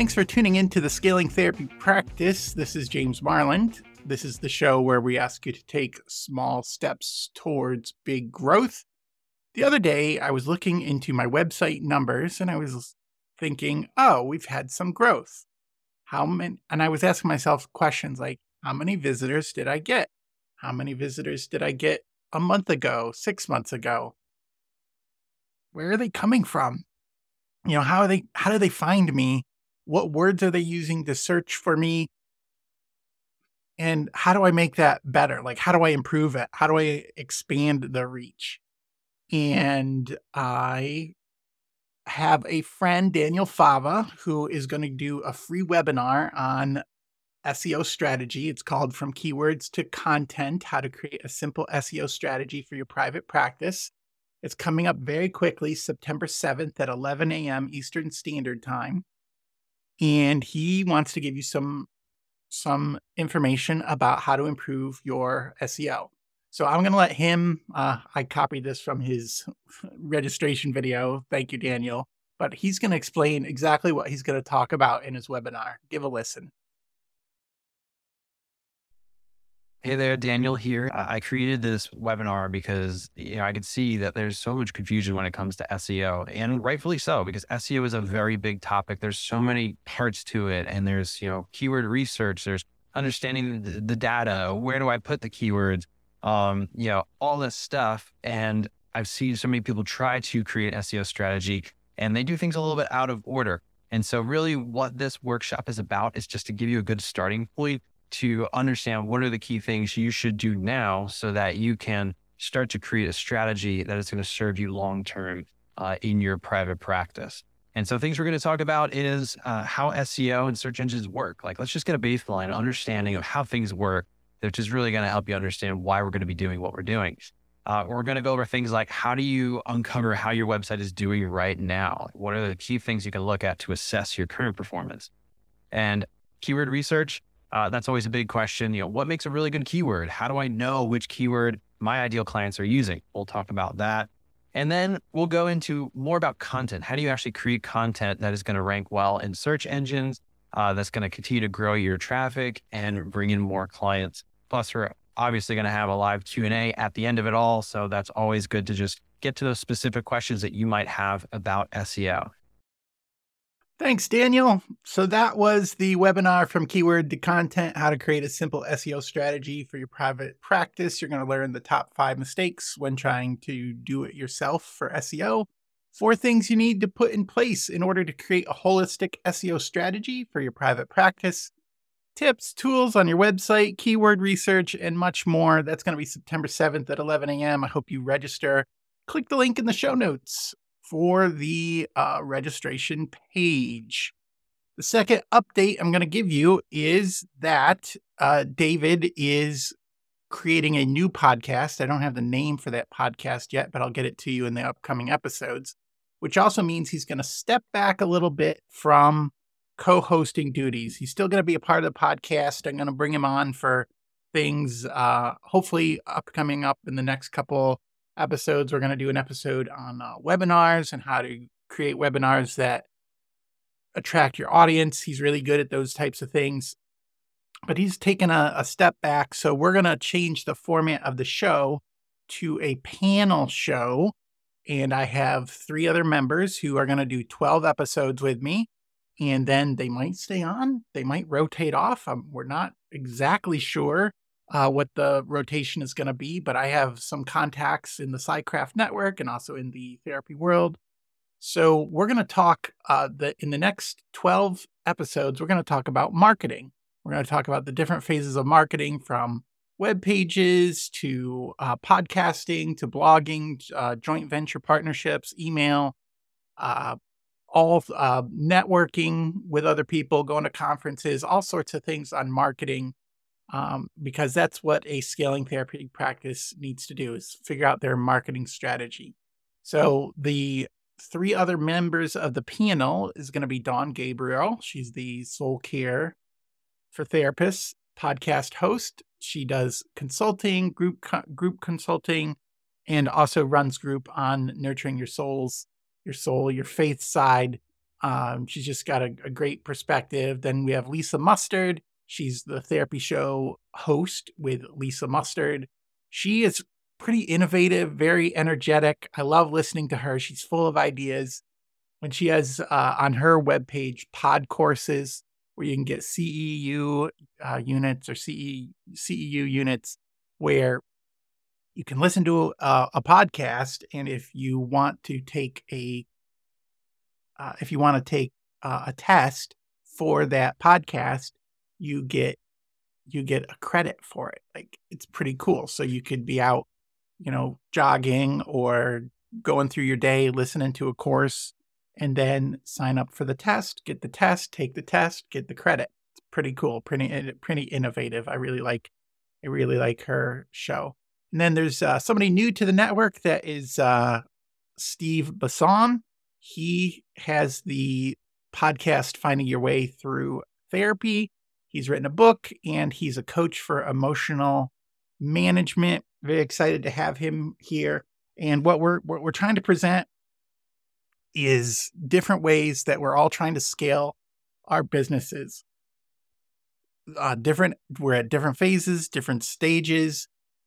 Thanks for tuning in to the Scaling Therapy Practice. This is James Marland. This is the show where we ask you to take small steps towards big growth. The other day, I was looking into my website numbers and I was thinking, oh, we've had some growth. How many? And I was asking myself questions like, how many visitors did I get? How many visitors did I get a month ago, six months ago? Where are they coming from? You know, how are they, how do they find me? What words are they using to search for me? And how do I make that better? Like, how do I improve it? How do I expand the reach? And I have a friend, Daniel Fava, who is going to do a free webinar on SEO strategy. It's called From Keywords to Content How to Create a Simple SEO Strategy for Your Private Practice. It's coming up very quickly, September 7th at 11 a.m. Eastern Standard Time. And he wants to give you some some information about how to improve your SEO. So I'm going to let him, uh, I copied this from his registration video. Thank you, Daniel. But he's going to explain exactly what he's going to talk about in his webinar. Give a listen. Hey there, Daniel here. I created this webinar because you know I could see that there's so much confusion when it comes to SEO, and rightfully so because SEO is a very big topic. There's so many parts to it, and there's you know keyword research, there's understanding the, the data, where do I put the keywords, um, you know, all this stuff. And I've seen so many people try to create SEO strategy, and they do things a little bit out of order. And so, really, what this workshop is about is just to give you a good starting point to understand what are the key things you should do now so that you can start to create a strategy that is going to serve you long term uh, in your private practice. And so, things we're going to talk about is uh, how SEO and search engines work. Like, let's just get a baseline understanding of how things work, which is really going to help you understand why we're going to be doing what we're doing. Uh, we're going to go over things like how do you uncover how your website is doing right now? What are the key things you can look at to assess your current performance? And keyword research, uh, that's always a big question. You know, what makes a really good keyword? How do I know which keyword my ideal clients are using? We'll talk about that. And then we'll go into more about content. How do you actually create content that is going to rank well in search engines? Uh, that's going to continue to grow your traffic and bring in more clients. Plus, we're obviously going to have a live Q and A at the end of it all, so that's always good to just get to those specific questions that you might have about SEO. Thanks, Daniel. So that was the webinar from Keyword to Content How to Create a Simple SEO Strategy for Your Private Practice. You're going to learn the top five mistakes when trying to do it yourself for SEO, four things you need to put in place in order to create a holistic SEO strategy for your private practice, tips, tools on your website, keyword research, and much more. That's going to be September 7th at 11 a.m. I hope you register. Click the link in the show notes for the uh, registration page. The second update I'm going to give you is that uh, David is creating a new podcast. I don't have the name for that podcast yet, but I'll get it to you in the upcoming episodes, which also means he's going to step back a little bit from co hosting duties. He's still going to be a part of the podcast. I'm going to bring him on for things, uh, hopefully, upcoming up in the next couple episodes. We're going to do an episode on uh, webinars and how to create webinars that attract your audience. He's really good at those types of things. But he's taken a, a step back. So we're going to change the format of the show to a panel show. And I have three other members who are going to do 12 episodes with me. And then they might stay on, they might rotate off. Um, we're not exactly sure uh, what the rotation is going to be, but I have some contacts in the SciCraft network and also in the therapy world. So we're going to talk uh, the, in the next 12 episodes, we're going to talk about marketing. We're going to talk about the different phases of marketing from web pages to uh, podcasting to blogging, uh, joint venture partnerships, email, uh, all uh, networking with other people, going to conferences, all sorts of things on marketing um, because that's what a scaling therapeutic practice needs to do is figure out their marketing strategy. So the three other members of the panel is going to be Dawn Gabriel. She's the Soul Care for Therapists podcast host. She does consulting, group group consulting, and also runs group on nurturing your souls, your soul, your faith side Um, she's just got a, a great perspective. Then we have Lisa Mustard. She's the therapy show host with Lisa Mustard. She is pretty innovative, very energetic. I love listening to her. She's full of ideas. When she has uh, on her webpage pod courses where you can get CEU uh, units or CE, CEU units where you can listen to a, a podcast. And if you want to take a uh, if you want to take uh, a test for that podcast, you get you get a credit for it. Like it's pretty cool. So you could be out, you know, jogging or going through your day listening to a course and then sign up for the test, get the test, take the test, get the credit. It's pretty cool, pretty pretty innovative. I really like I really like her show. And then there's uh, somebody new to the network that is uh, Steve Basson. He has the podcast Finding Your Way Through Therapy. He's written a book and he's a coach for emotional management. Very excited to have him here. And what we're what we're trying to present is different ways that we're all trying to scale our businesses. Uh, different we're at different phases, different stages.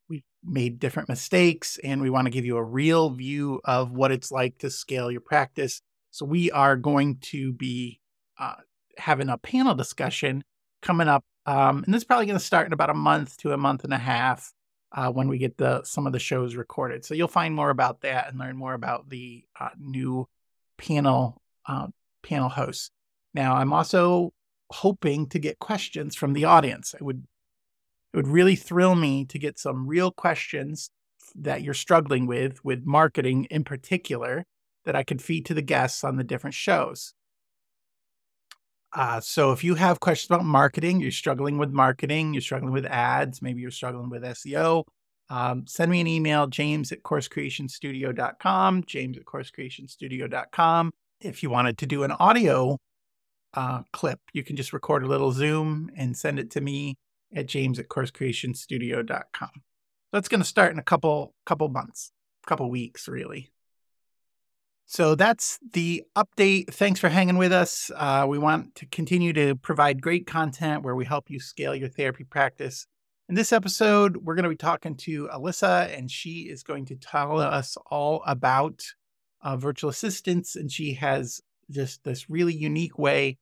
We've made different mistakes, and we want to give you a real view of what it's like to scale your practice. So we are going to be uh, having a panel discussion coming up, um, and this is probably going to start in about a month to a month and a half uh, when we get the some of the shows recorded. So you'll find more about that and learn more about the uh, new panel uh, panel hosts. Now, I'm also hoping to get questions from the audience. It would it would really thrill me to get some real questions that you're struggling with with marketing in particular that I could feed to the guests on the different shows. Uh, so if you have questions about marketing, you're struggling with marketing, you're struggling with ads, maybe you're struggling with SEO, um, send me an email, james at coursecreationstudio.com, james at coursecreationstudio.com. If you wanted to do an audio uh, clip, you can just record a little Zoom and send it to me at james at coursecreationstudio.com. So it's going to start in a couple couple months, couple weeks, really. So that's the update. Thanks for hanging with us. Uh, we want to continue to provide great content where we help you scale your therapy practice. In this episode, we're going to be talking to Alyssa, and she is going to tell us all about uh, virtual assistants. And she has just this really unique way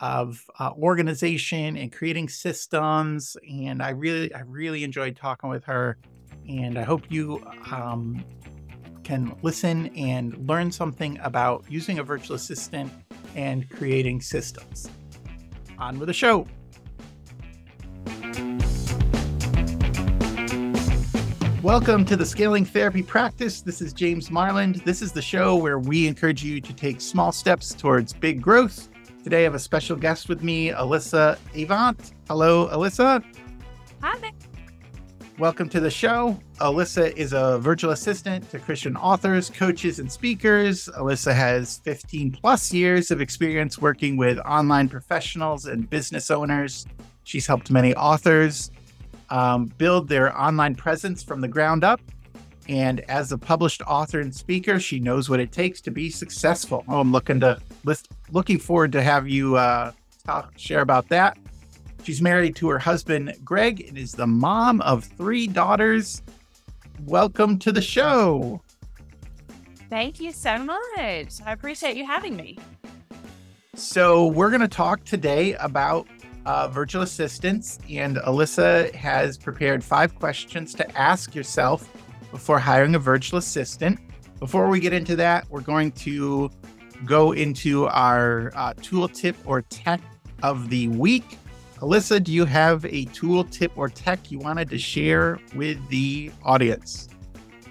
of uh, organization and creating systems. And I really, I really enjoyed talking with her. And I hope you um, can listen and learn something about using a virtual assistant and creating systems. On with the show. Welcome to the Scaling Therapy Practice. This is James Marland. This is the show where we encourage you to take small steps towards big growth. Today I have a special guest with me, Alyssa Avant. Hello, Alyssa. Hi. Welcome to the show. Alyssa is a virtual assistant to Christian authors, coaches, and speakers. Alyssa has 15 plus years of experience working with online professionals and business owners. She's helped many authors um, build their online presence from the ground up. And as a published author and speaker, she knows what it takes to be successful. Oh, I'm looking to list, looking forward to have you uh, talk, share about that. She's married to her husband, Greg, and is the mom of three daughters. Welcome to the show. Thank you so much. I appreciate you having me. So, we're going to talk today about uh, virtual assistants, and Alyssa has prepared five questions to ask yourself before hiring a virtual assistant. Before we get into that, we're going to go into our uh, tool tip or tech of the week. Alyssa, do you have a tool, tip, or tech you wanted to share with the audience?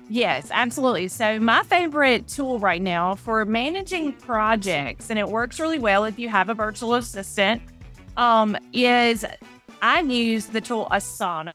Yes, absolutely. So, my favorite tool right now for managing projects, and it works really well if you have a virtual assistant, um, is I use the tool Asana.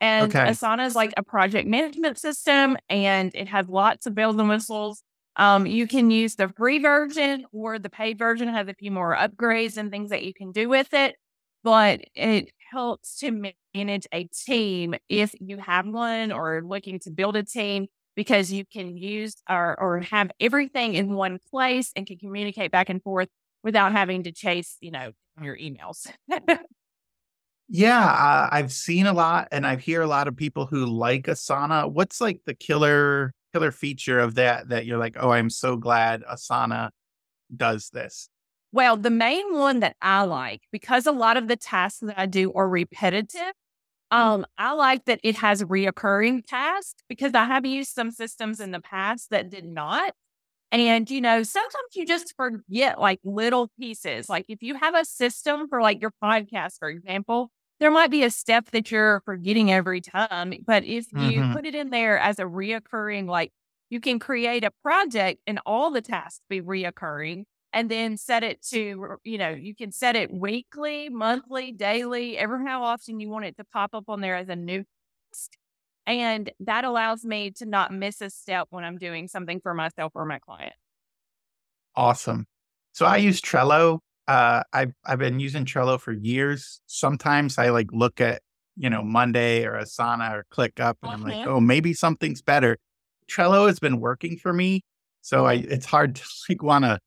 And okay. Asana is like a project management system and it has lots of bells and whistles. Um, you can use the free version or the paid version has a few more upgrades and things that you can do with it but it helps to manage a team if you have one or looking to build a team because you can use or, or have everything in one place and can communicate back and forth without having to chase, you know, your emails. yeah, uh, I've seen a lot and I hear a lot of people who like Asana. What's like the killer killer feature of that that you're like, "Oh, I'm so glad Asana does this?" Well, the main one that I like because a lot of the tasks that I do are repetitive, um, I like that it has reoccurring tasks because I have used some systems in the past that did not. And, you know, sometimes you just forget like little pieces. Like if you have a system for like your podcast, for example, there might be a step that you're forgetting every time. But if you Mhm. put it in there as a reoccurring, like you can create a project and all the tasks be reoccurring and then set it to, you know, you can set it weekly, monthly, daily, ever how often you want it to pop up on there as a new task. And that allows me to not miss a step when I'm doing something for myself or my client. Awesome. So I use Trello. Uh, I've I've been using Trello for years. Sometimes I like look at you know Monday or Asana or ClickUp, and I'm like, Mhm. oh, maybe something's better. Trello has been working for me, so I it's hard to like want to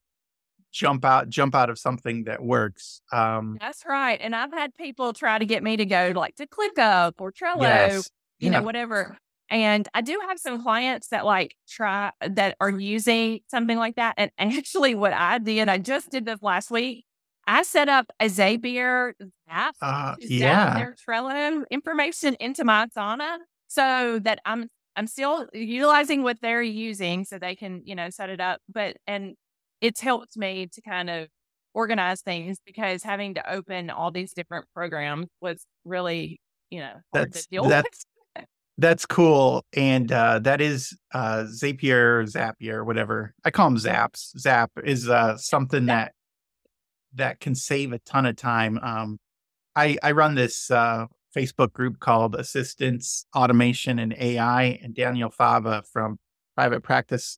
jump out jump out of something that works. Um, That's right. And I've had people try to get me to go like to ClickUp or Trello, yes, you yeah, know, whatever. And I do have some clients that like try that are using something like that. And actually, what I did, I just did this last week. I set up a Zapier app uh, yeah. their Trello information into my Asana so that I'm I'm still utilizing what they're using so they can, you know, set it up. But and it's helped me to kind of organize things because having to open all these different programs was really, you know, hard That's to deal with. that's that's cool, and uh, that is uh, Zapier, Zapier, whatever I call them. Zaps. Zap is uh, something that that can save a ton of time. Um, I I run this uh, Facebook group called Assistance Automation and AI, and Daniel Fava from Private Practice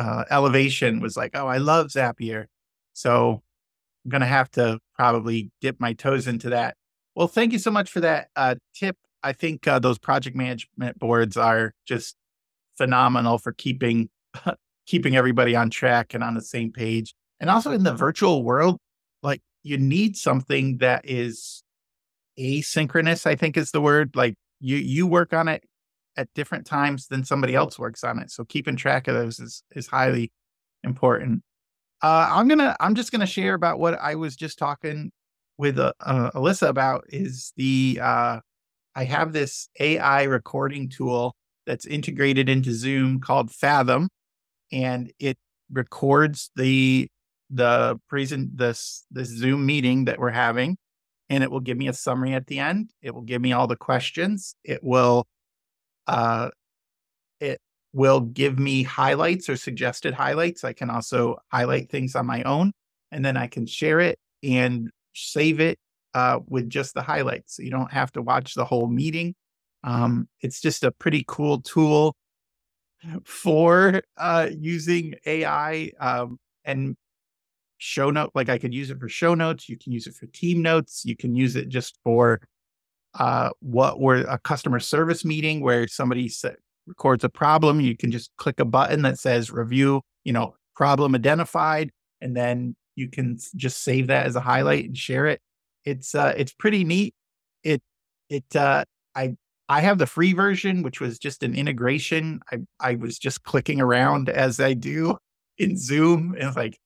uh, Elevation was like, "Oh, I love Zapier," so I'm gonna have to probably dip my toes into that. Well, thank you so much for that uh, tip. I think uh, those project management boards are just phenomenal for keeping keeping everybody on track and on the same page. And also in the virtual world, like you need something that is asynchronous, I think is the word. Like you you work on it at different times than somebody else works on it. So keeping track of those is is highly important. Uh, I'm gonna I'm just gonna share about what I was just talking with uh, uh, Alyssa about is the uh, I have this AI recording tool that's integrated into Zoom called Fathom, and it records the the present this this Zoom meeting that we're having, and it will give me a summary at the end. It will give me all the questions. It will uh it will give me highlights or suggested highlights. I can also highlight things on my own, and then I can share it and save it uh, with just the highlights. So you don't have to watch the whole meeting. Um, it's just a pretty cool tool for uh, using AI um, and show note. Like I could use it for show notes. You can use it for team notes. You can use it just for uh, what were a customer service meeting where somebody records a problem. You can just click a button that says review, you know, problem identified, and then you can just save that as a highlight and share it. It's uh, it's pretty neat. It it uh, I I have the free version, which was just an integration. I I was just clicking around as I do in Zoom, and like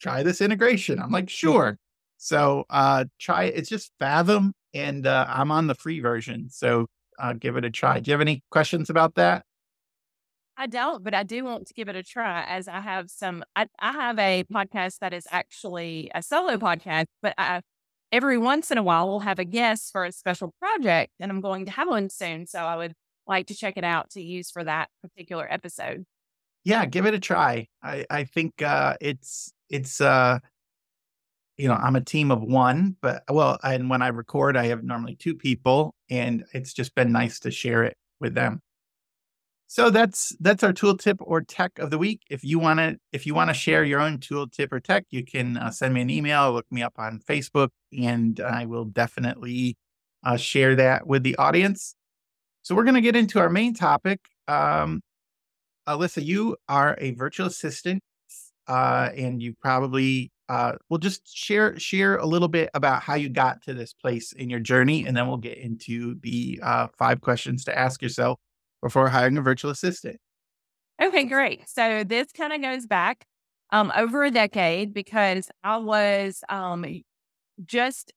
try this integration. I'm like sure. So uh, try. It's just Fathom, and uh, I'm on the free version. So uh, give it a try. Do you have any questions about that? I don't, but I do want to give it a try as I have some. I, I have a podcast that is actually a solo podcast, but I, every once in a while we'll have a guest for a special project, and I'm going to have one soon. So I would like to check it out to use for that particular episode. Yeah, give it a try. I I think uh, it's it's uh, you know I'm a team of one, but well, and when I record, I have normally two people, and it's just been nice to share it with them. So that's that's our tool tip or tech of the week. If you want to if you want to share your own tool tip or tech, you can uh, send me an email, look me up on Facebook, and I will definitely uh, share that with the audience. So we're going to get into our main topic. Um, Alyssa, you are a virtual assistant, uh, and you probably uh, we'll just share share a little bit about how you got to this place in your journey, and then we'll get into the uh, five questions to ask yourself before hiring a virtual assistant. Okay, great. So this kind of goes back um, over a decade because I was um, just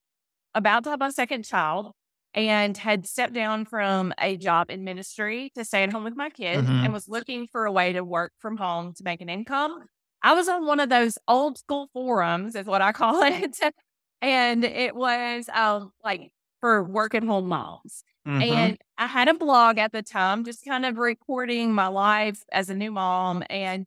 about to have my second child and had stepped down from a job in ministry to stay at home with my kids Mhm. and was looking for a way to work from home to make an income. I was on one of those old school forums, is what I call it. and it was um, like for working home moms. Mhm. And I had a blog at the time, just kind of recording my life as a new mom. And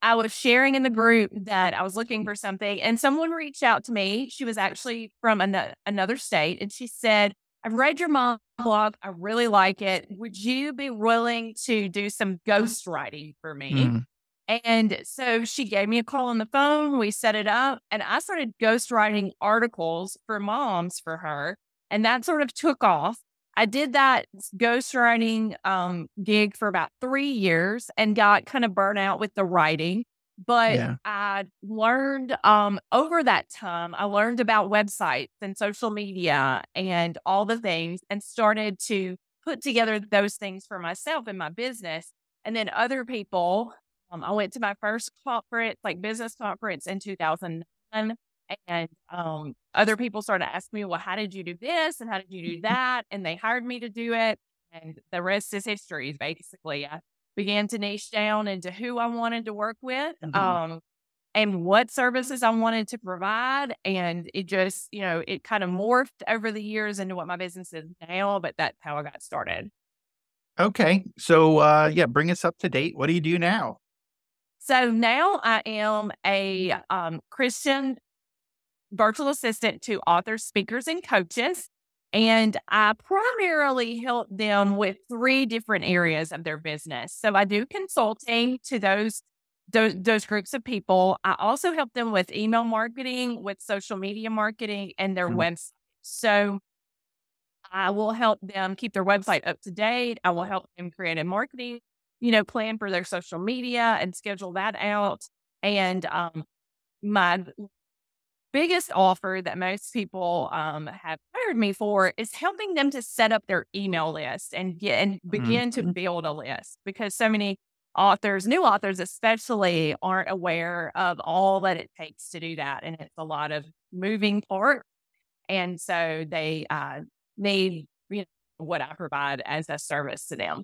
I was sharing in the group that I was looking for something. And someone reached out to me. She was actually from an- another state. And she said, I've read your mom blog. I really like it. Would you be willing to do some ghostwriting for me? Mm. And so she gave me a call on the phone. We set it up, and I started ghostwriting articles for moms for her. And that sort of took off. I did that ghostwriting um, gig for about three years and got kind of burnt out with the writing. But Yeah. I learned um, over that time, I learned about websites and social media and all the things and started to put together those things for myself in my business. And then other people um, I went to my first conference, like business conference in 2009. And um, other people started asking me, well, how did you do this? And how did you do that? And they hired me to do it. And the rest is history, basically. I began to niche down into who I wanted to work with Mhm. um, and what services I wanted to provide. And it just, you know, it kind of morphed over the years into what my business is now, but that's how I got started. Okay. So, uh, yeah, bring us up to date. What do you do now? So now I am a um, Christian virtual assistant to authors, speakers, and coaches. And I primarily help them with three different areas of their business. So I do consulting to those, those, those groups of people. I also help them with email marketing, with social media marketing, and their Mhm. website. So I will help them keep their website up to date. I will help them create a marketing you know, plan for their social media and schedule that out. And um, my biggest offer that most people um, have hired me for is helping them to set up their email list and get and begin to build a list because so many authors, new authors especially, aren't aware of all that it takes to do that, and it's a lot of moving parts. And so they uh, need you know what I provide as a service to them.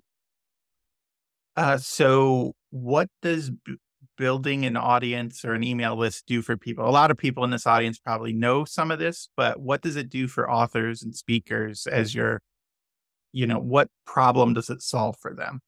Uh, so, what does b- building an audience or an email list do for people? A lot of people in this audience probably know some of this, but what does it do for authors and speakers as your, you know, what problem does it solve for them?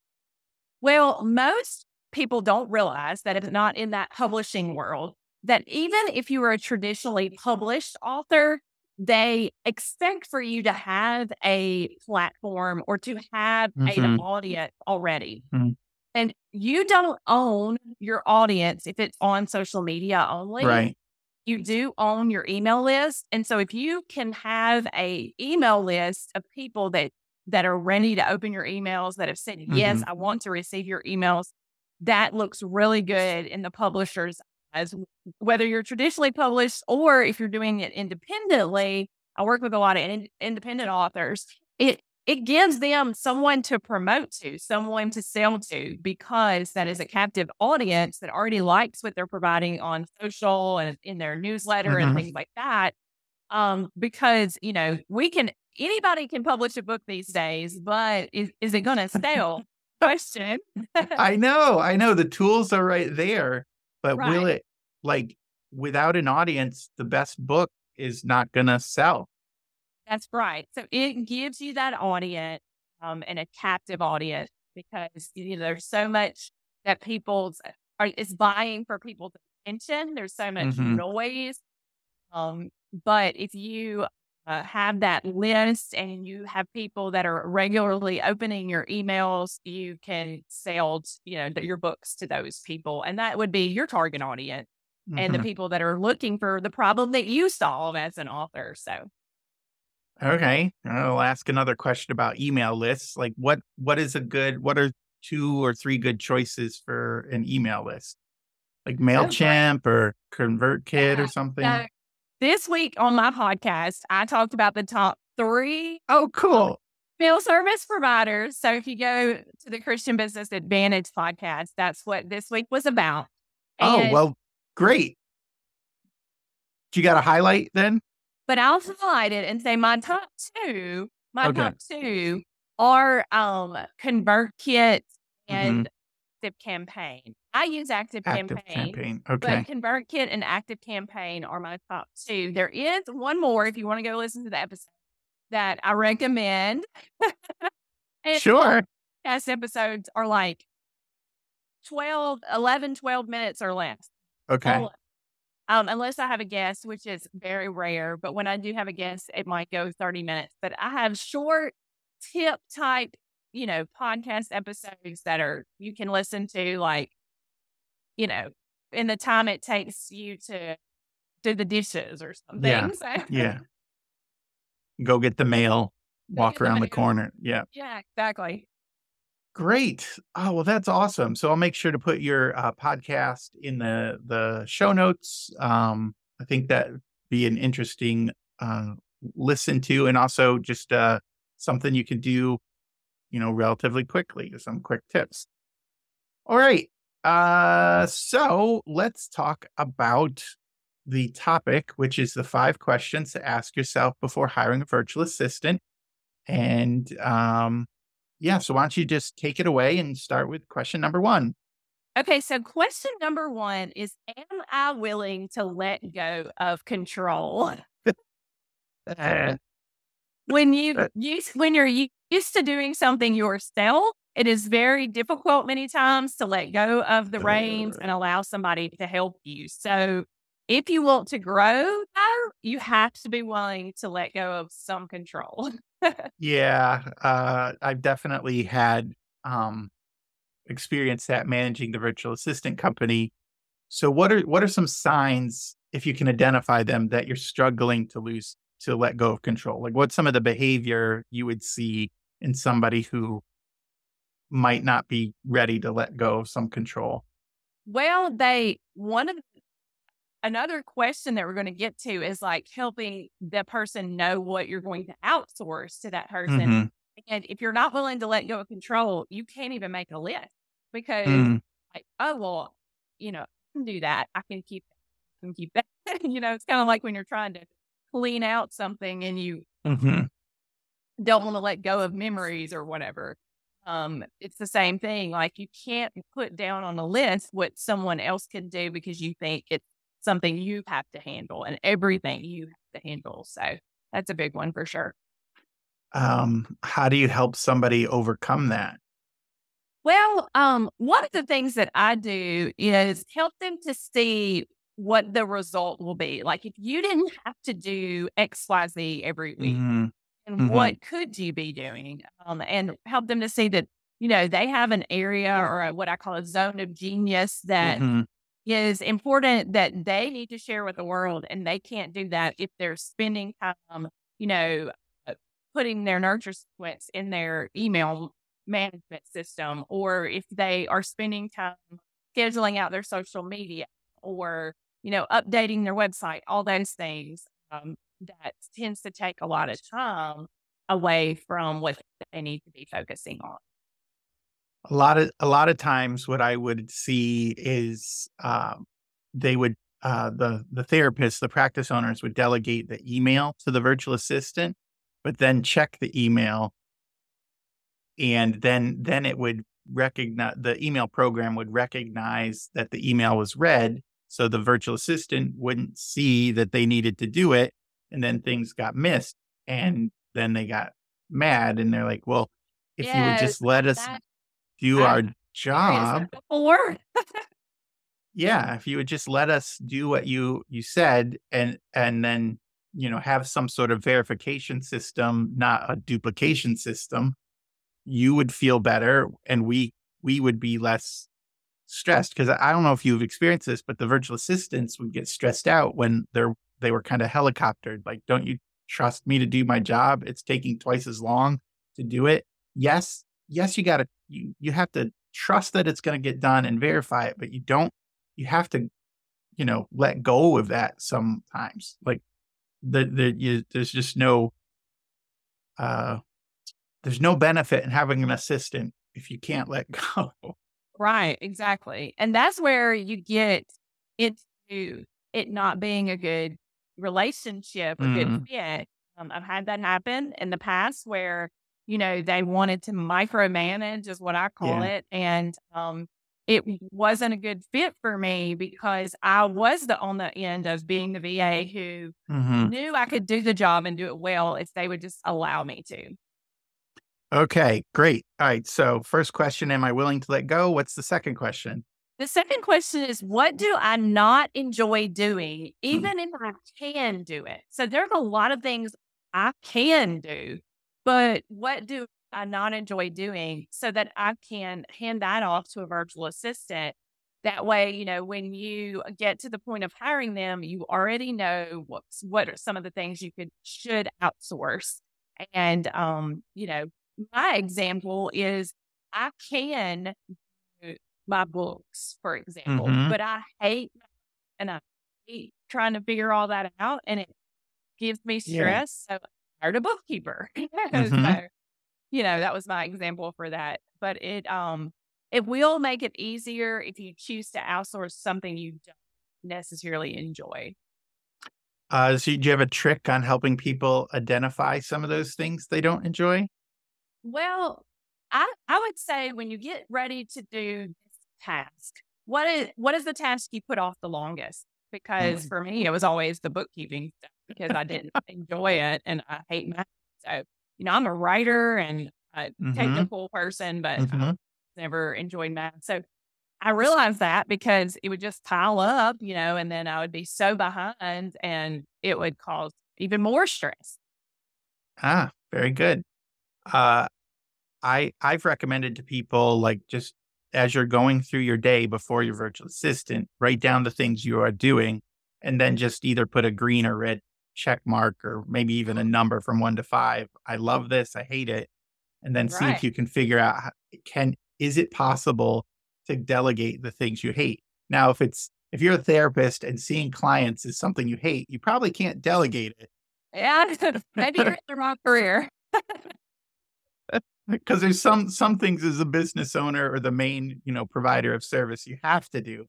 Well, most people don't realize that it's not in that publishing world, that even if you are a traditionally published author, they expect for you to have a platform or to have an Mhm. audience already. Mhm. And you don't own your audience if it's on social media only Right. you do own your email list and so if you can have a email list of people that that are ready to open your emails that have said yes i want to receive your emails that looks really good in the publishers as whether you're traditionally published or if you're doing it independently i work with a lot of in- independent authors it it gives them someone to promote to, someone to sell to, because that is a captive audience that already likes what they're providing on social and in their newsletter Mhm. and things like that. Um, because you know, we can anybody can publish a book these days, but is, is it going to sell? Question. I know, I know the tools are right there, but will it, like, without an audience, the best book is not going to sell? That's right. So it gives you that audience um, and a captive audience because you know there's so much that people's are is buying for people's attention. There's so much Mhm. noise. Um, but if you uh, have that list and you have people that are regularly opening your emails, you can sell you know your books to those people, and that would be your target audience and the Mhm. people that are looking for the problem that you solve as an author. So. Okay, I'll ask another question about email lists. Like, what what is a good? What are two or three good choices for an email list? like MailChimp or ConvertKit Yeah. or something? So this week on my podcast, I talked about the top three oh, cool. mail service providers. So if you go to the Christian Business Advantage podcast, that's what this week was about. Oh, well, great. Do you got a highlight then? But I'll highlight it and say my top two, my Okay. top two are um ConvertKit and Active Campaign. I use Active, Mm-hmm. Active Campaign, campaign. but ConvertKit and Active Campaign are my top two. There is one more if you want to go listen to the episode that I recommend. Sure. podcast episodes are like 12, 11, 12 minutes or less. Okay. Um, unless I have a guest, which is very rare, but when I do have a guest, it might go 30 minutes. But I have short tip type, you know, podcast episodes that are you can listen to like, you know, in the time it takes you to do the dishes or something. Yeah. So, Yeah. Go get the mail, walk the around the mail. corner. Yeah. yeah, exactly. Great. Oh, well, that's awesome. So I'll make sure to put your uh, podcast in the the show notes. Um, I think that be an interesting uh, listen to, and also just uh, something you can do, you know, relatively quickly. Some quick tips. All right. Uh, so let's talk about the topic, which is the five questions to ask yourself before hiring a virtual assistant. And um, yeah, so why don't you just take it away and start with question number one? Okay, so question number one is Am I willing to let go of control? when you Uh, use when you're used to doing something yourself, it is very difficult many times to let go of the reins and allow somebody to help you. So if you want to grow, though, you have to be willing to let go of some control. Yeah, uh, I've definitely had um, experience that managing the virtual assistant company. So, what are what are some signs, if you can identify them, that you're struggling to lose to let go of control? Like, what's some of the behavior you would see in somebody who might not be ready to let go of some control? Well, they one of another question that we're going to get to is like helping the person know what you're going to outsource to that person. Mhm. And if you're not willing to let go of control, you can't even make a list because Mm, like, oh well, you know, I can do that. I can keep I can keep that. you know, it's kind of like when you're trying to clean out something and you mhm. don't want to let go of memories or whatever. Um, it's the same thing. Like you can't put down on a list what someone else can do because you think it's something you have to handle and everything you have to handle. So that's a big one for sure. Um, how do you help somebody overcome that? Well, um, one of the things that I do is help them to see what the result will be. Like if you didn't have to do XYZ every week, Mhm. and Mhm. what could you be doing? Um, and help them to see that, you know, they have an area or a, what I call a zone of genius that is important that they need to share with the world. And they can't do that if they're spending time, you know, uh, putting their nurture sequence in their email management system, or if they are spending time scheduling out their social media or, you know, updating their website, all those things. Um, that tends to take a lot of time away from what they need to be focusing on. A lot of a lot of times what i would see is um, they would uh, the the therapists the practice owners would delegate the email to the virtual assistant but then check the email and then then it would recognize the email program would recognize that the email was read so the virtual assistant wouldn't see that they needed to do it and then things got missed and then they got mad and they're like well if you would just let us that- do our job Before, yeah if you would just let us do what you you said and and then you know have some sort of verification system not a duplication system you would feel better and we we would be less stressed because i don't know if you've experienced this but the virtual assistants would get stressed out when they're they were kind of helicoptered like don't you trust me to do my job? It's taking twice as long to do it. Yes yes you got to you you have to trust that it's going to get done and verify it but you don't you have to, you know, let go of that sometimes. Like the the you, there's just no uh there's no benefit in having an assistant if you can't let go. Right, exactly. And that's where you get into it not being a good relationship, a Mhm. good fit. Um, I've had that happen in the past where, you know, they wanted to micromanage, is what I call Yeah. it. And um, it wasn't a good fit for me because I was the on the end of being the VA who Mhm. knew I could do the job and do it well if they would just allow me to. Okay, great. All right. So, first question Am I willing to let go? What's the second question? The second question is, what do I not enjoy doing, even if I can do it? So there's a lot of things I can do, but what do I not enjoy doing so that I can hand that off to a virtual assistant? That way, you know, when you get to the point of hiring them, you already know what's what are some of the things you could should outsource. And um, you know, my example is I can do my books, for example, Mhm. but I hate and I hate trying to figure all that out and it gives me Yeah. stress. So I hired a bookkeeper. Mhm. so, you know, that was my example for that. But it um it will make it easier if you choose to outsource something you don't necessarily enjoy. Uh, so, do you have a trick on helping people identify some of those things they don't enjoy? Well, I I would say when you get ready to do this task, what is what is the task you put off the longest? Because for me, it was always the bookkeeping stuff because I didn't enjoy it and I hate math. So, you know, I'm a writer and a Mhm. technical person, but Mhm. I never enjoyed math. So I realized that because it would just pile up, you know, and then I would be so behind and it would cause even more stress. Ah, very good. Uh, I I've recommended to people like just as you're going through your day before your virtual assistant, write down the things you are doing, and then just either put a green or red check mark, or maybe even a number from one to five. I love this. I hate it, and then see if you can figure out how, can is it possible to delegate the things you hate. Now, if it's if you're a therapist and seeing clients is something you hate, you probably can't delegate it. Yeah, maybe you're in the wrong career. because there's some some things as a business owner or the main you know provider of service you have to do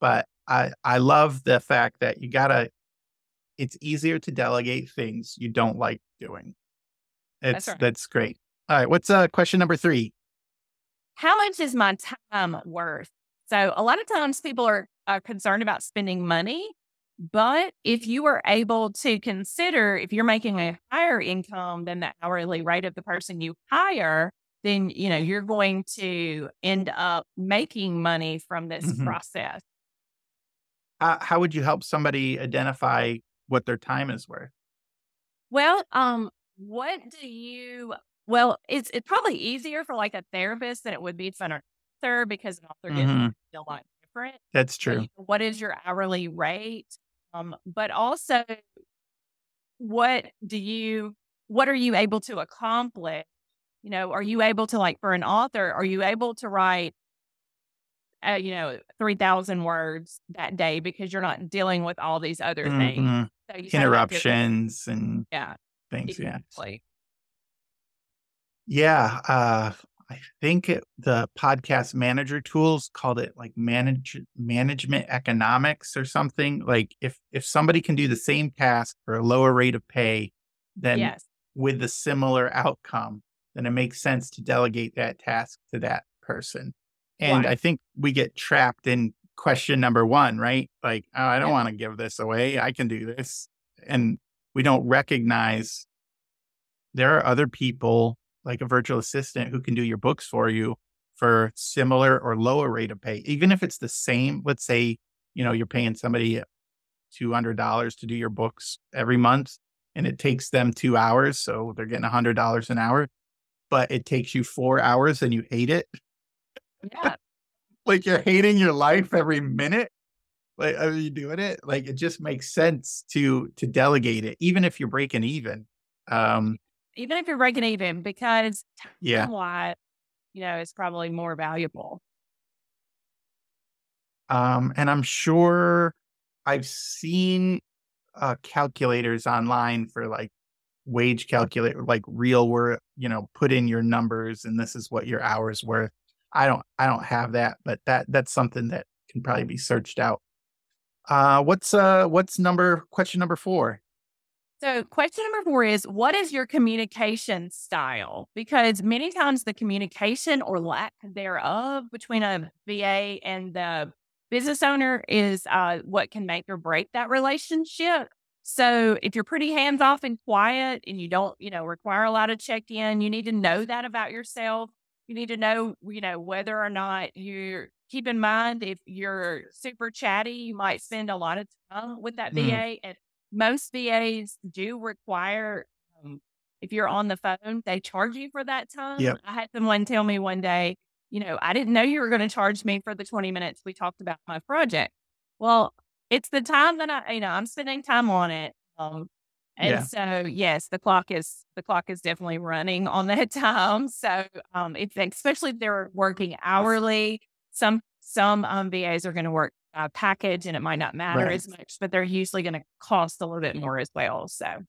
but i i love the fact that you gotta it's easier to delegate things you don't like doing it's right. that's great all right what's uh question number three How much is my time worth? So, a lot of times people are uh, concerned about spending money, but if you are able to consider if you're making a higher income than the hourly rate of the person you hire, then you know you're going to end up making money from this Mhm. process. how, how would you help somebody identify what their time is worth Well, um, what do you? Well, it's it's probably easier for like a therapist than it would be for an author because an author gets Mhm. a lot different. that's So, true know, what is your hourly rate? Um, but also, what do you? What are you able to accomplish? You know, are you able to like for an author? Are you able to write? Uh, you know, three thousand words that day because you're not dealing with all these other things. Mhm. So you kinda have to- interruptions and yeah, things yeah exactly. Yeah, uh, I think it, the podcast manager tools called it like manage management economics or something. Like if if somebody can do the same task for a lower rate of pay, then Yes. with a similar outcome, then it makes sense to delegate that task to that person. And Right. I think we get trapped in question number one, right? Like, oh, I don't Yeah. want to give this away. I can do this. And we don't recognize there are other people like a virtual assistant who can do your books for you for similar or lower rate of pay even if it's the same let's say you know you're paying somebody $200 to do your books every month and it takes them two hours so they're getting $100 an hour but it takes you four hours and you hate it Yeah. Like you're hating your life every minute like are you doing it like it just makes sense to to delegate it even if you're breaking even um Even if you're breaking even, because yeah time you know, it's probably more valuable. Um, and I'm sure I've seen uh, calculators online for like wage calculator, like real where you know put in your numbers and this is what your hours worth. I don't I don't have that, but that that's something that can probably be searched out. Uh, what's uh what's number question number four? So, question number four is what is your communication style? Because many times the communication or lack thereof between a VA and the business owner is uh, what can make or break that relationship. So, if you're pretty hands off and quiet and you don't, you know, require a lot of check in, you need to know that about yourself. You need to know, you know, whether or not you keep in mind if you're super chatty, you might spend a lot of time with that Mm. VA and most VAs do require, um, if you're on the phone, they charge you for that time. Yep. I had someone tell me one day, you know, I didn't know you were going to charge me for the 20 minutes we talked about my project. Well, it's the time that I, you know, I'm spending time on it. Um, and Yeah. so, yes, the clock is the clock is definitely running on that time. So, um, if especially if they're working hourly, some some um, VAs are going to work a package, and it might not matter Right. as much, but they're usually going to cost a little bit more as well. So,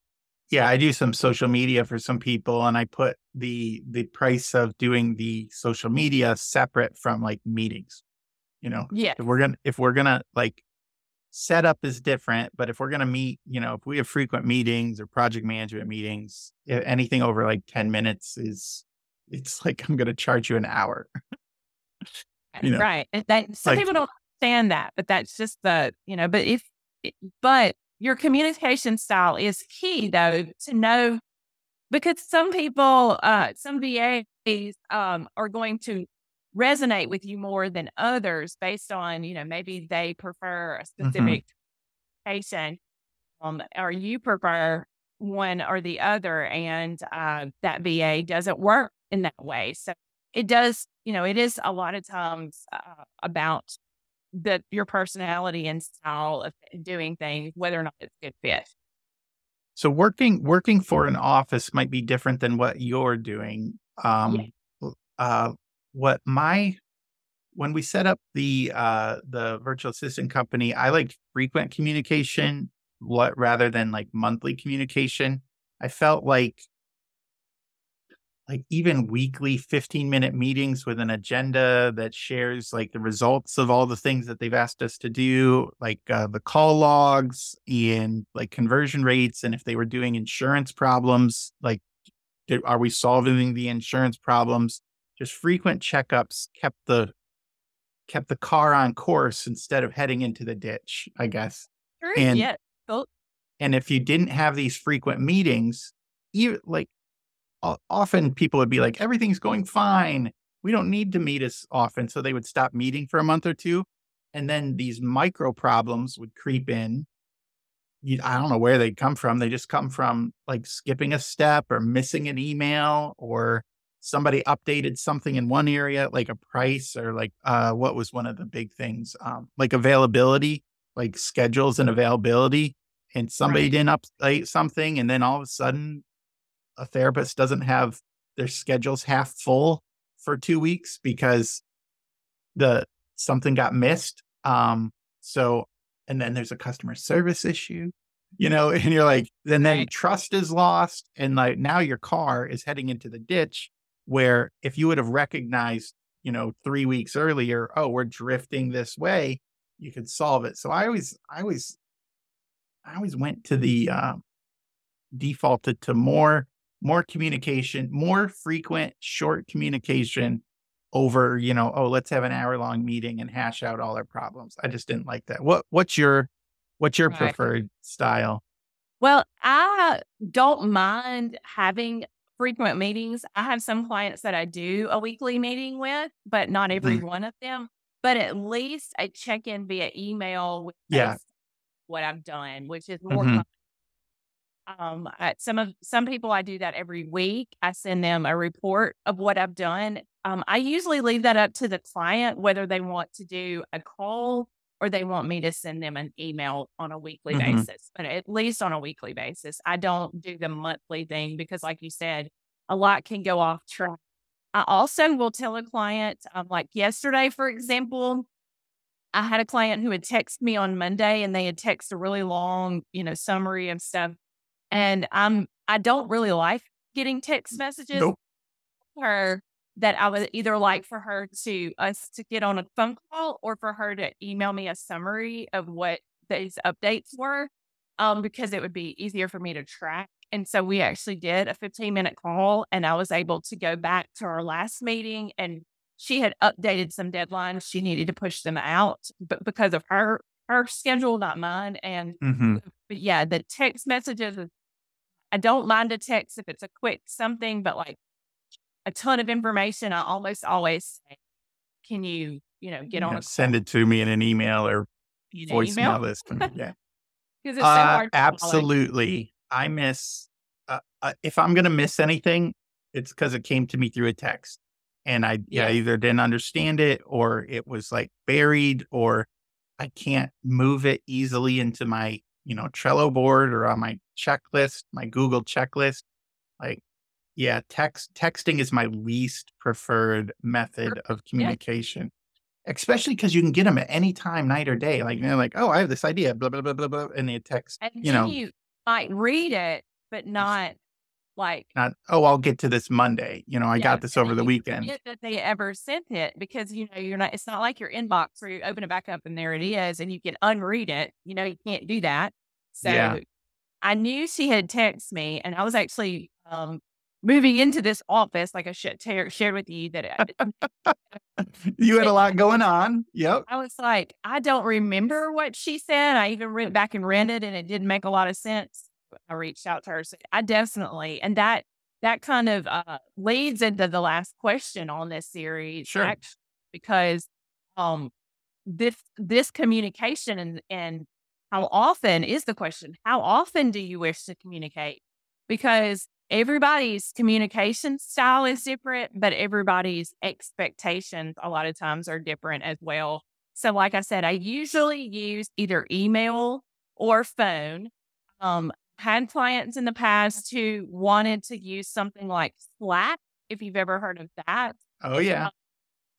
Yeah, I do some social media for some people and I put the the price of doing the social media separate from like meetings. You know, yeah, if we're gonna if we're gonna like setup is different, but if we're gonna meet, you know, if we have frequent meetings or project management meetings, anything over like 10 minutes is it's like I'm gonna charge you an hour. you know, right. And that, some like- people don't understand that, but that's just the you know. But if but your communication style is key though to know because some people, uh, some VAs um, are going to resonate with you more than others based on you know maybe they prefer a specific patient um, or you prefer one or the other and uh, that va doesn't work in that way. So it does you know it is a lot of times uh, about the your personality and style of doing things whether or not it's a good fit. So working working for an office might be different than what you're doing. Um, uh, what my when we set up the uh, the virtual assistant company, I liked frequent communication what rather than like monthly communication. I felt like like even weekly 15 minute meetings with an agenda that shares like the results of all the things that they've asked us to do like uh, the call logs and like conversion rates and if they were doing insurance problems like did, are we solving the insurance problems just frequent checkups kept the kept the car on course instead of heading into the ditch i guess True. And- yeah Cool. and if you didn't have these frequent meetings, you like often people would be like, everything's going fine. We don't need to meet as often. So they would stop meeting for a month or two. And then these micro problems would creep in. You, I don't know where they come from. They just come from like skipping a step or missing an email or somebody updated something in one area, like a price or like uh, what was one of the big things, um, like availability, like schedules and availability and somebody Right. didn't update something and then all of a sudden a therapist doesn't have their schedules half full for two weeks because the something got missed um so and then there's a customer service issue you know and you're like and then Right. trust is lost and like now your car is heading into the ditch where if you would have recognized you know three weeks earlier oh we're drifting this way you could solve it. So i always i always i always went to the uh, defaulted to more more communication more frequent short communication over you know oh let's have an hour long meeting and hash out all our problems. I just didn't like that. What what's your what's your Right. preferred style? Well, I don't mind having frequent meetings. I have some clients that I do a weekly meeting with, but not every one of them. But at least I check in via email with Yeah. what I've done, which is more. Mhm. Um, I, some of some people I do that every week. I send them a report of what I've done. Um, I usually leave that up to the client whether they want to do a call or they want me to send them an email on a weekly Mhm. basis, but at least on a weekly basis. I don't do the monthly thing because, like you said, a lot can go off track. I also will tell a client, um, like yesterday, for example, I had a client who had texted me on Monday and they had texted a really long, you know, summary and stuff. And I'm I don't really like getting text messages. Nope. Her that I would either like for her to us to get on a phone call or for her to email me a summary of what these updates were. Um, because it would be easier for me to track. And so we actually did a 15 minute call and I was able to go back to our last meeting and she had updated some deadlines. She needed to push them out, but because of her her schedule, not mine. And Mhm. but yeah, the text messages. I don't mind a text if it's a quick something, but like a ton of information, I almost always say, "Can you, you know, get on Yeah, a send it to me in an email or you know, voicemail email?" this. Yeah. Because it's so Uh, hard. follow. absolutely. I miss, uh, uh, if I'm going to miss anything, it's because it came to me through a text. And I yeah, Yeah. either didn't understand it or it was like buried or I can't move it easily into my, you know, Trello board or on my checklist, my Google checklist. Yeah, text texting is my least preferred method of communication. Especially because you can get them at any time, night or day. Like they're like, oh, I have this idea, blah blah blah blah blah, and they text And you know- you might read it, but not like not oh i'll get to this monday you know i Yeah, got this over the weekend that they ever sent it because you know you're not. It's not like your inbox where you open it back up and there it is, and you can unread it. You know you can't do that. So Yeah. I knew she had texted me, and I was actually um, moving into this office, like I shared with you that I, you had a lot going on yep I was like, I don't remember what she said. I even went back and read it, and it didn't make a lot of sense. I reached out to her. So I definitely, and that that kind of uh, leads into the last question on this series, Sure. act- because um, this this communication and and how often is the question? How often do you wish to communicate? Because everybody's communication style is different, but everybody's expectations a lot of times are different as well. So, like I said, I usually use either email or phone. Um, had clients in the past who wanted to use something like Slack, if you've ever heard of that. oh yeah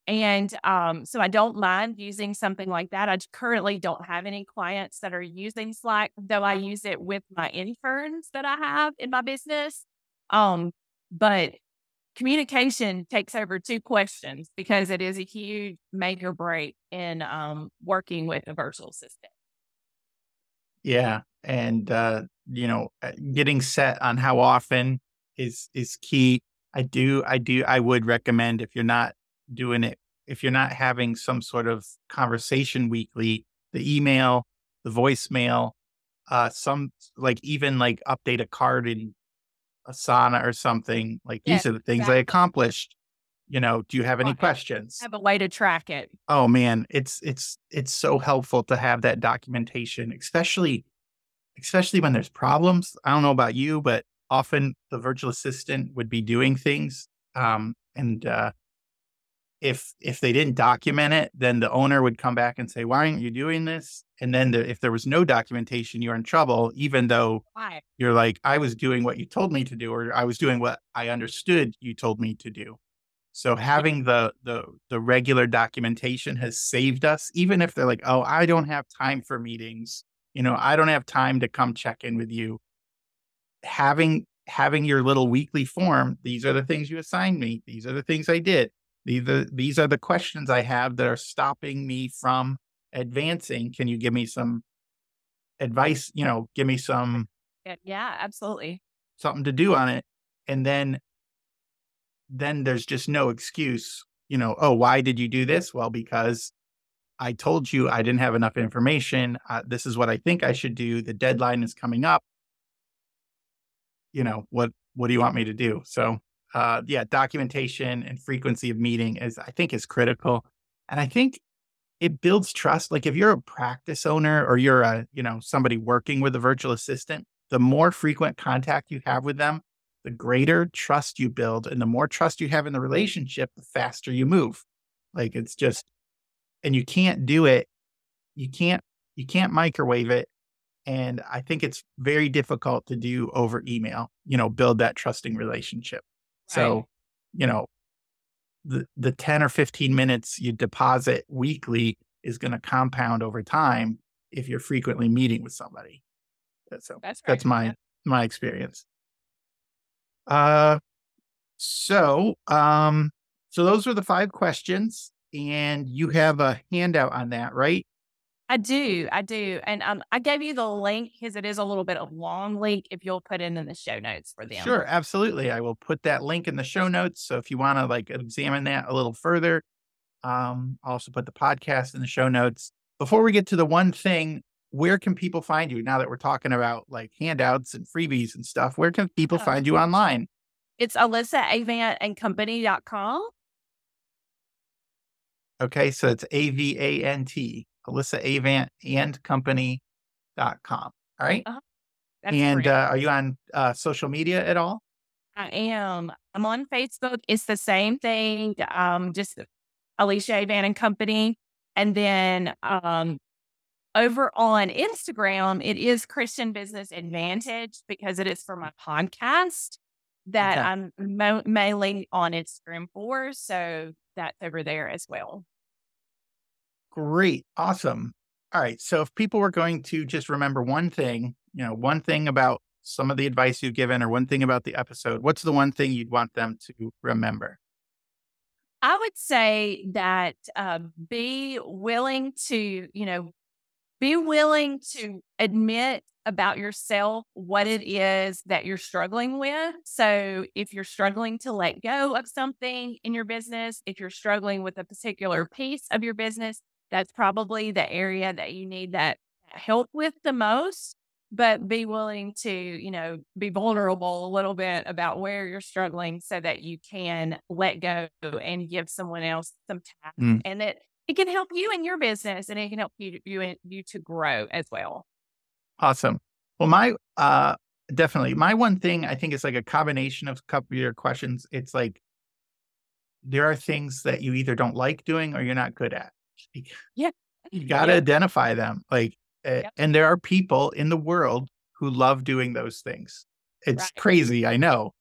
And um, so I don't mind using something like that. I currently don't have any clients that are using Slack, though I use it with my interns that I have in my business. Um, but communication takes over two questions because it is a huge make or break in um, working with a virtual assistant. yeah and uh you know uh, getting set on how often is is key i do i do i would recommend if you're not doing it if you're not having some sort of conversation weekly the email the voicemail uh some like even like update a card in asana or something like these are the things i accomplished you know do you have any Right. questions Have a way to track it. oh man it's it's it's so helpful to have that documentation especially especially when there's problems i don't know about you but often the virtual assistant would be doing things um and uh if if they didn't document it then the owner would come back and say why aren't you doing this and then the, if there was no documentation you're in trouble even though Why? you're like i was doing what you told me to do or i was doing what i understood you told me to do. So having the the the regular documentation has saved us even if they're like oh i don't have time for meetings. You know i don't have time to come check in with you. Having having your little weekly form these are the things you assigned me. These are the things i did. These are, these are the questions i have that are stopping me from advancing can you give me some advice you know give me some Yeah, absolutely. something to do on it and then then there's just no excuse you know oh why did you do this? Well because i told you i didn't have enough information uh, this is what i think i should do the deadline is coming up. You know what what do you want me to do? So uh yeah documentation and frequency of meeting is i think is critical and i think it builds trust like if you're a practice owner or you're a you know somebody working with a virtual assistant the more frequent contact you have with them the greater trust you build and the more trust you have in the relationship the faster you move. Like it's just and you can't do it you can't you can't microwave it and i think it's very difficult to do over email you know build that trusting relationship. So you know the the 10 or 15 minutes you deposit weekly is going to compound over time if you're frequently meeting with somebody. So That's that's right. my Yeah. my experience. Uh, so um, so those were the five questions, and you have a handout on that, right? I do, I do, and um, I gave you the link because it is a little bit of long link. If you'll put it in the show notes for them. Sure, absolutely. I will put that link in the show notes. So if you want to like examine that a little further, um, I'll also put the podcast in the show notes. Before we get to the one thing, where can people find you now that we're talking about like handouts and freebies and stuff? Where can people Yeah. find you online? It's Alyssa Avant and Company.com. Okay, so it's A V A N T, Alyssa Avant and Company.com. All right. That's and uh, are you on uh, social media at all? I am. I'm on Facebook. It's the same thing. Um, just Alyssa Avant and Company. And then um over on Instagram, it is Christian Business Advantage because it is for my podcast that Okay. I'm mo- mainly on Instagram for. So that's over there as well. Great. Awesome. All right. So if people were going to just remember one thing, you know, one thing about some of the advice you've given or one thing about the episode, what's the one thing you'd want them to remember? I would say that uh, be willing to, you know, be willing to admit about yourself what it is that you're struggling with. So, if you're struggling to let go of something in your business, if you're struggling with a particular piece of your business, that's probably the area that you need that help with the most. But be willing to, you know, be vulnerable a little bit about where you're struggling so that you can let go and give someone else some time Mm. and that it can help you in your business and it can help you you you to grow as well. Awesome. Well, my, uh, definitely my one thing I think is like a combination of a couple of your questions. It's like, there are things that you either don't like doing or you're not good at. Yeah. You got to Yep. identify them. Like, uh, Yep. and there are people in the world who love doing those things. It's Right. crazy, I know,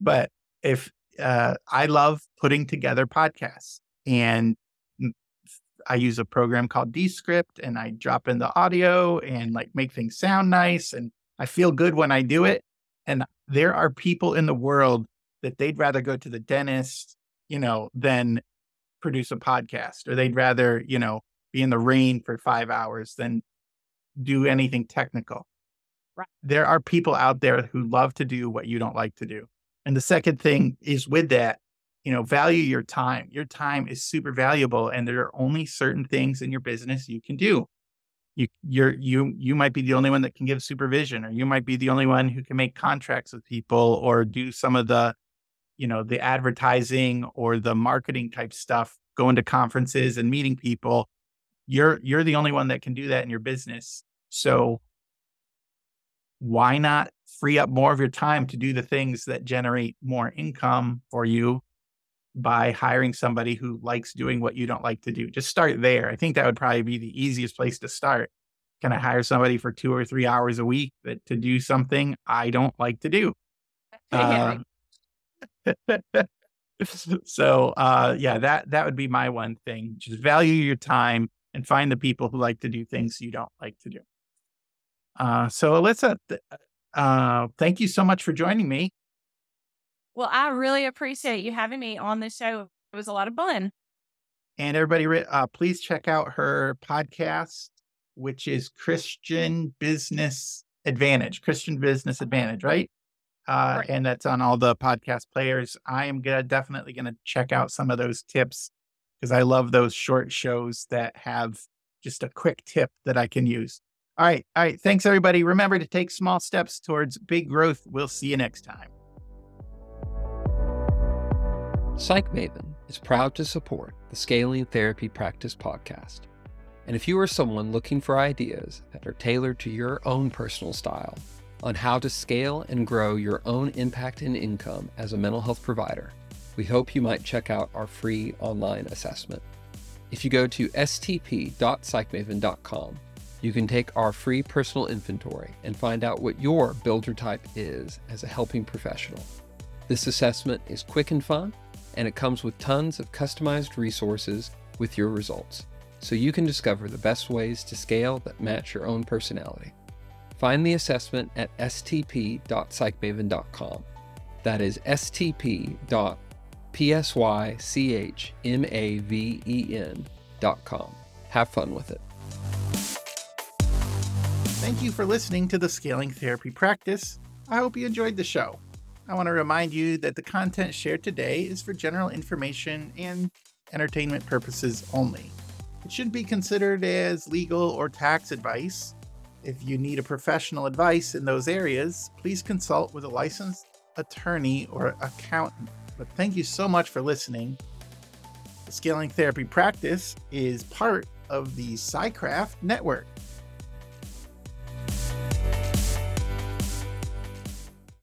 but if uh, I love putting together podcasts, and I use a program called Descript, and I drop in the audio and like make things sound nice, and I feel good when I do it. And there are people in the world that they'd rather go to the dentist, you know, than produce a podcast, or they'd rather, you know, be in the rain for five hours than do anything technical. Right. There are people out there who love to do what you don't like to do. And the second thing is with that, you know, value your time. Your time is super valuable, and there are only certain things in your business you can do. You you're you you might be the only one that can give supervision, or you might be the only one who can make contracts with people or do some of the, you know, the advertising or the marketing type stuff, going to conferences and meeting people. You're you're the only one that can do that in your business. So why not free up more of your time to do the things that generate more income for you by hiring somebody who likes doing what you don't like to do? Just start there. I think that would probably be the easiest place to start. Can I hire somebody for two or three hours a week that, to do something I don't like to do? Uh, so uh yeah that that would be my one thing just value your time and find the people who like to do things you don't like to do uh so alyssa th- uh thank you so much for joining me well, I really appreciate you having me on the show. It was a lot of fun. and everybody uh please check out her podcast which is christian business advantage christian business advantage right uh, Correct. and that's on all the podcast players. I am gonna definitely gonna check out some of those tips because I love those short shows that have just a quick tip that I can use. All right, all right. Thanks everybody. Remember to take small steps towards big growth. We'll see you next time. Psych Maven is proud to support the Scaling Therapy Practice podcast. And if you are someone looking for ideas that are tailored to your own personal style on how to scale and grow your own impact and income as a mental health provider, we hope you might check out our free online assessment. If you go to stp.psychmaven.com, you can take our free personal inventory and find out what your builder type is as a helping professional. This assessment is quick and fun, and it comes with tons of customized resources with your results. so you can discover the best ways to scale that match your own personality. Find the assessment at stp.psychmaven.com. That is stp.psychmaven.com. Have fun with it. Thank you for listening to the Scaling Therapy Practice. I hope you enjoyed the show. I want to remind you that the content shared today is for general information and entertainment purposes only. It shouldn't be considered as legal or tax advice. If you need a professional advice in those areas, please consult with a licensed attorney or accountant. But thank you so much for listening. The Scaling Therapy Practice is part of the PsyCraft Network.